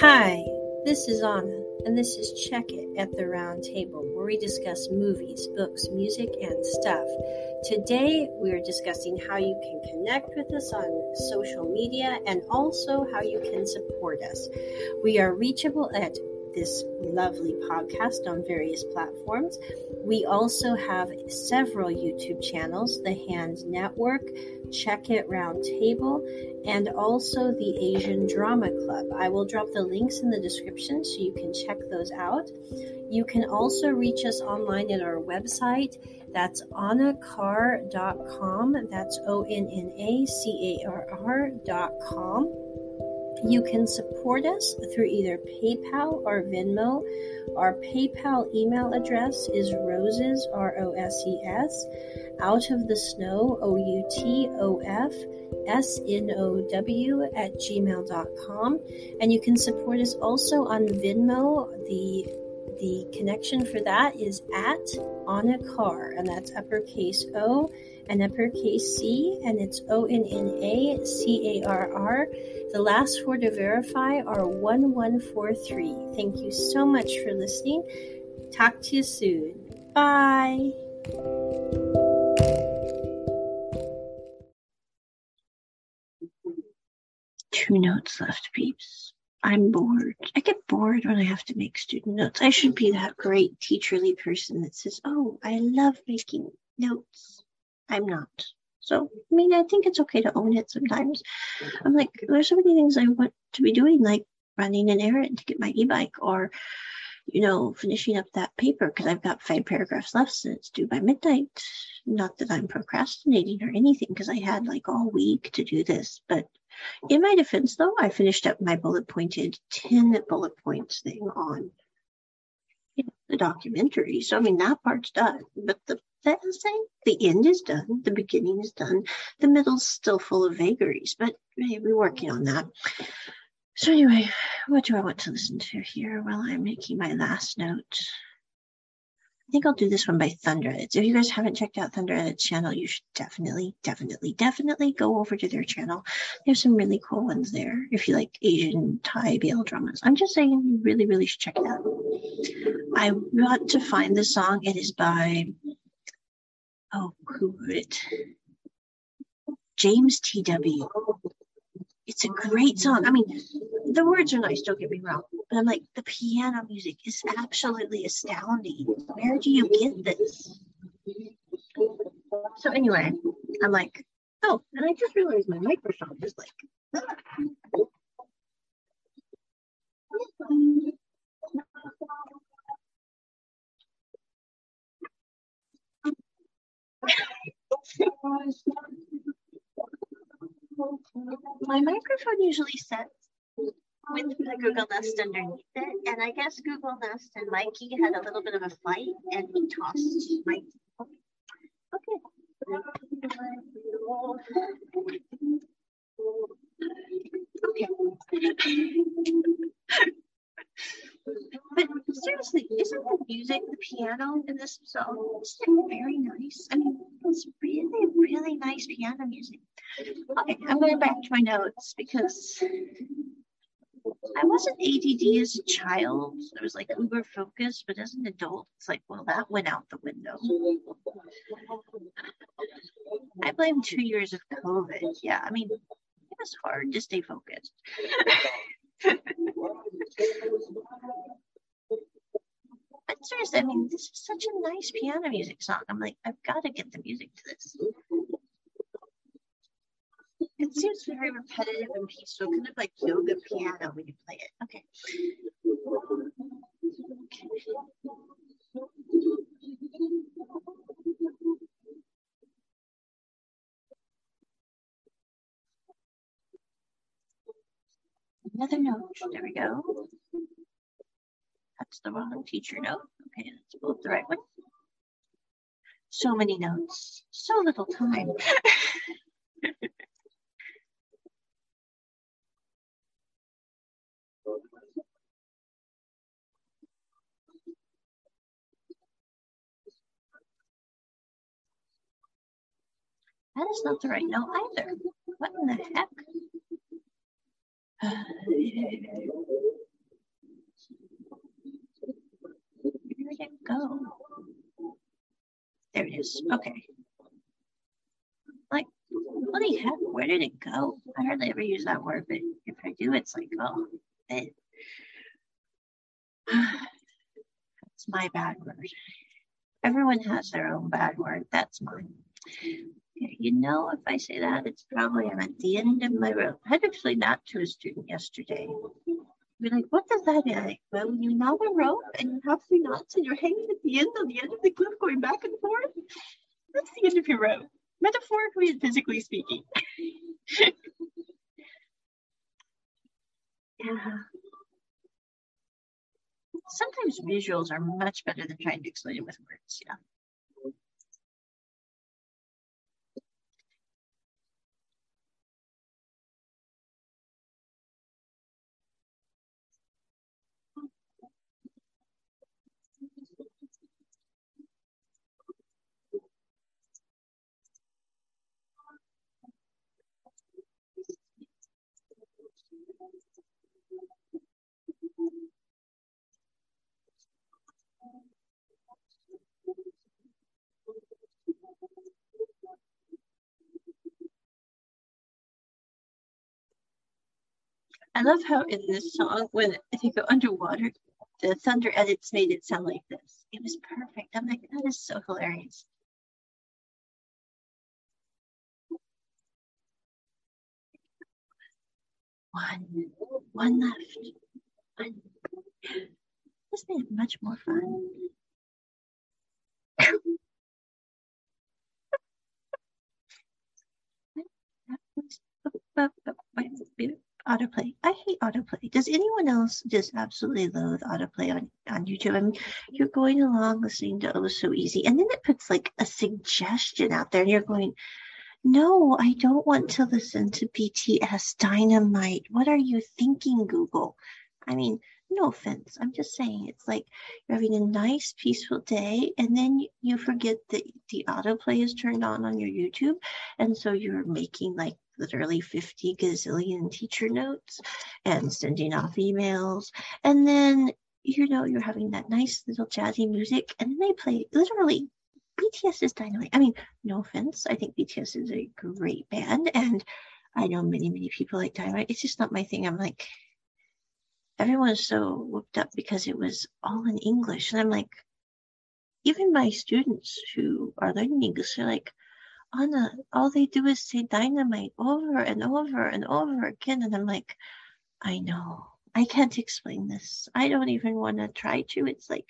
Hi, this is Anna, and this is Check It at the Round Table, where we discuss movies, books, music, and stuff. Today, we are discussing how you can connect with us on social media and also how you can support us. We are reachable at this lovely podcast on various platforms. We also have several YouTube channels The Hand Network, Check It Round Table, and also the Asian Drama Club. I will drop the links in the description so you can check those out. You can also reach us online at our website. That's onnacarr.com. That's O N N A C A R R.com. You can support us through either PayPal or Venmo. Our PayPal email address is roses, R O S E S, out of the snow, O U T O F, S N O W, at gmail.com. And you can support us also on Venmo. The the connection for that is at on a car, and that's uppercase O and uppercase C, and it's O N N A C A R R. The last four to verify are 1143. Thank you so much for listening. Talk to you soon. Bye. Two notes left, peeps. I'm bored. I get bored when I have to make student notes. I should be that great teacherly person that says, Oh, I love making notes. I'm not. So, I mean, I think it's okay to own it sometimes. I'm like, there's so many things I want to be doing, like running an errand to get my e bike or, you know, finishing up that paper because I've got five paragraphs left and it's due by midnight. Not that I'm procrastinating or anything because I had like all week to do this. But in my defense, though, I finished up my bullet pointed 10 bullet points thing on the documentary. So, I mean, that part's done. But the the essay, the end is done, the beginning is done, the middle's still full of vagaries, but hey, we're working on that. So anyway, what do I want to listen to here while I'm making my last note? I think I'll do this one by Thunder Edits. If you guys haven't checked out Thunder Edits channel, you should definitely, definitely, definitely go over to their channel. There's some really cool ones there. If you like Asian Thai BL dramas, I'm just saying you really, really should check it out. I want to find the song. It is by oh, it? James T.W. It's a great song. I mean, the words are nice, don't get me wrong. But I'm like, the piano music is absolutely astounding. Where do you get this? So anyway, I'm like, oh, and I just realized my microphone is like, My microphone usually sits with the Google Nest underneath it, and I guess Google Nest and Mikey had a little bit of a fight, and he tossed my. Okay. Okay. But seriously, isn't the music, the piano in this song, very nice? I mean, it's really, really nice piano music. Okay, I'm going back to my notes because I wasn't ADD as a child. I was like uber focused, but as an adult, it's like, well, that went out the window. I blame two years of COVID. Yeah, I mean, it was hard to stay focused. but seriously, I mean, this is such a nice piano music song. I'm like, I've got to get the music to this. It seems very repetitive and peaceful, kind of like yoga piano when you play it. Okay. Another note. There we go. That's the wrong teacher note. Okay, let's pull up the right one. So many notes, so little time. That is not the right note either. What in the heck? Where did it go? There it is. Okay. Like, what the heck? Where did it go? I hardly ever use that word, but if I do, it's like, oh. That's my bad word. Everyone has their own bad word. That's mine. You know, if I say that, it's probably I'm at the end of my rope. I had actually that to a student yesterday. Be like, what does that mean? Like, well, you know a rope and you have three knots and you're hanging at the end on the end of the cliff going back and forth, that's the end of your rope, metaphorically and physically speaking. yeah. Sometimes visuals are much better than trying to explain it with words. Yeah. I love how in this song, when they go underwater, the thunder edits made it sound like this. It was perfect. I'm like, that is so hilarious. One, one left. One. This made it much more fun. Autoplay. I hate autoplay. Does anyone else just absolutely loathe autoplay on, on YouTube? I mean, you're going along listening to Oh So Easy, and then it puts like a suggestion out there, and you're going, No, I don't want to listen to BTS Dynamite. What are you thinking, Google? I mean, no offense. I'm just saying it's like you're having a nice, peaceful day, and then you forget that the autoplay is turned on on your YouTube. And so you're making like literally 50 gazillion teacher notes and sending off emails. And then, you know, you're having that nice little jazzy music, and then they play literally BTS is dynamite. I mean, no offense. I think BTS is a great band, and I know many, many people like dynamite. It's just not my thing. I'm like, everyone's so whooped up because it was all in English. And I'm like, even my students who are learning English are like, Anna, all they do is say dynamite over and over and over again. And I'm like, I know. I can't explain this. I don't even want to try to. It's like,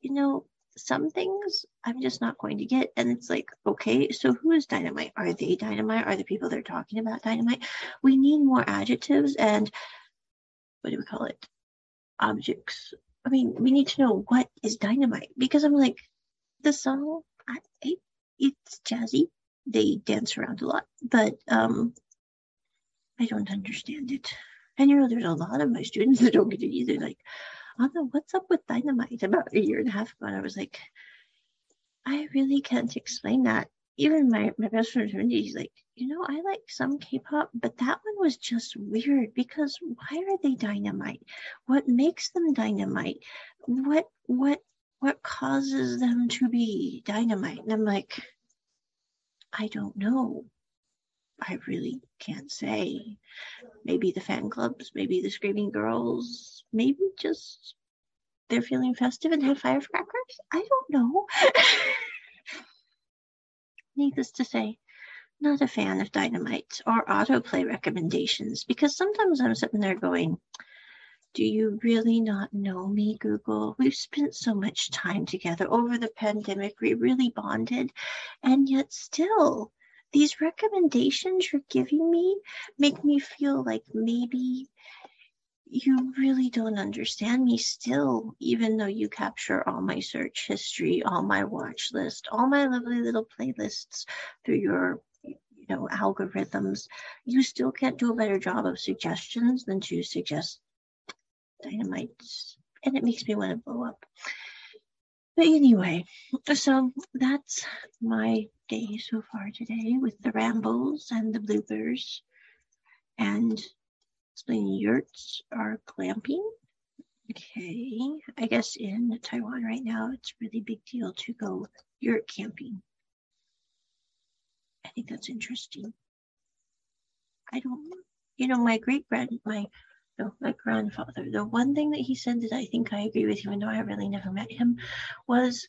you know, some things I'm just not going to get. And it's like, okay, so who is dynamite? Are they dynamite? Are the people they're talking about dynamite? We need more adjectives and what do we call it? Objects. I mean, we need to know what is dynamite because I'm like, the song, I, it, it's jazzy they dance around a lot, but um, I don't understand it. And you know, there's a lot of my students that don't get it either. Like, Anna, what's up with dynamite? About a year and a half ago, And I was like, I really can't explain that. Even my, my best friend, he's like, you know, I like some K-pop, but that one was just weird because why are they dynamite? What makes them dynamite? What what what causes them to be dynamite? And I'm like, I don't know. I really can't say. Maybe the fan clubs, maybe the Screaming Girls, maybe just they're feeling festive and have firecrackers. I don't know. Needless to say, not a fan of dynamite or autoplay recommendations because sometimes I'm sitting there going, do you really not know me, Google? We've spent so much time together over the pandemic. We really bonded. And yet, still, these recommendations you're giving me make me feel like maybe you really don't understand me still, even though you capture all my search history, all my watch list, all my lovely little playlists through your you know algorithms you still can't do a better job of suggestions than to suggest dynamite and it makes me want to blow up. But anyway, so that's my day so far today with the rambles and the bloopers and explaining yurts are glamping. Okay, I guess in Taiwan right now, it's a really big deal to go yurt camping. I think that's interesting. I don't, you know, my great grand, my, no, my grandfather, the one thing that he said that I think I agree with, even though I really never met him, was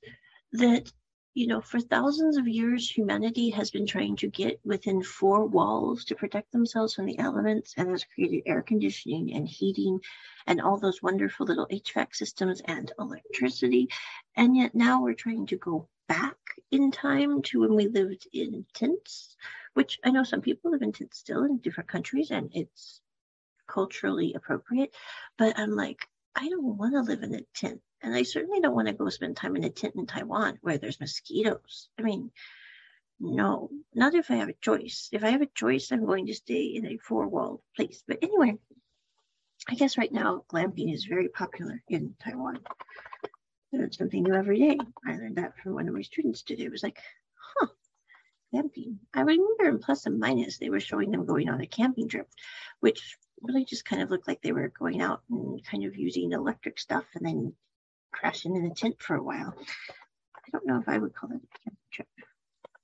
that you know, for thousands of years, humanity has been trying to get within four walls to protect themselves from the elements and has created air conditioning and heating and all those wonderful little HVAC systems and electricity. And yet now we're trying to go back in time to when we lived in tents, which I know some people live in tents still in different countries and it's culturally appropriate. But I'm like, I don't want to live in a tent and I certainly don't want to go spend time in a tent in Taiwan where there's mosquitoes. I mean, no, not if I have a choice. If I have a choice, I'm going to stay in a four walled place. But anyway, I guess right now glamping is very popular in Taiwan. It's something new every day. I learned that from one of my students today. It was like, huh, glamping. I remember in plus and minus, they were showing them going on a camping trip, which really just kind of looked like they were going out and kind of using electric stuff and then crashing in a tent for a while. I don't know if I would call it a camping trip.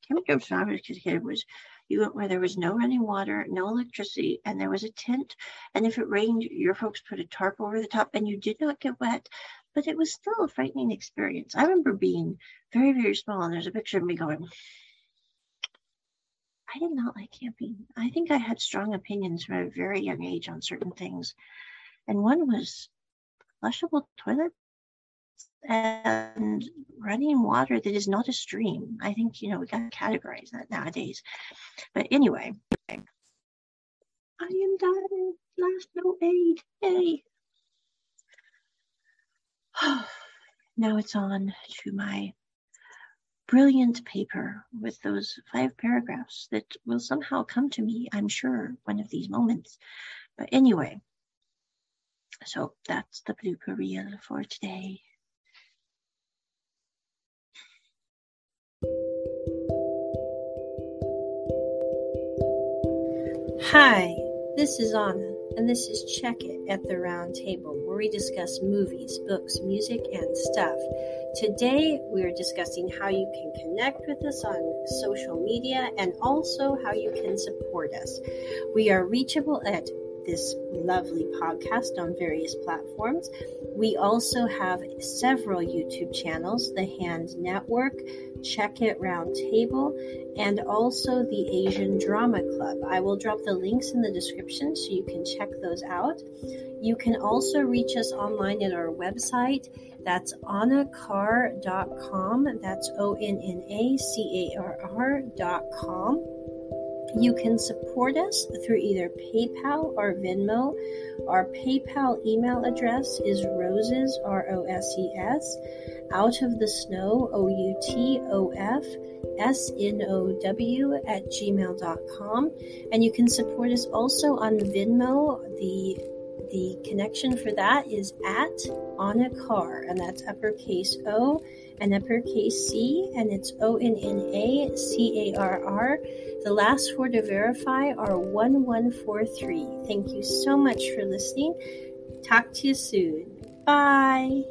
Camping trips when I was a kid was you went where there was no running water, no electricity, and there was a tent. And if it rained, your folks put a tarp over the top and you did not get wet. But it was still a frightening experience. I remember being very, very small, and there's a picture of me going, I did not like camping. I think I had strong opinions from a very young age on certain things. And one was flushable toilet and running water that is not a stream. I think, you know, we got to categorize that nowadays. But anyway, I am done. Last no aid. Yay. now it's on to my brilliant paper with those five paragraphs that will somehow come to me, I'm sure, one of these moments. But anyway, so that's the blooper reel for today. Hi, this is Anna, and this is Check It at the Round Table, where we discuss movies, books, music, and stuff. Today, we are discussing how you can connect with us on social media and also how you can support us. We are reachable at this lovely podcast on various platforms. We also have several YouTube channels The Hand Network, Check It Roundtable, and also the Asian Drama Club. I will drop the links in the description so you can check those out. You can also reach us online at our website. That's onnacarr.com. That's O N N A C A R R.com. You can support us through either PayPal or Venmo. Our PayPal email address is roses, R O S E S, out of the snow, O U T O F, S N O W, at gmail.com. And you can support us also on Venmo. The the connection for that is at Onna Carr, and that's uppercase O and uppercase C, and it's O N N A C A R R. The last four to verify are 1143. Thank you so much for listening. Talk to you soon. Bye.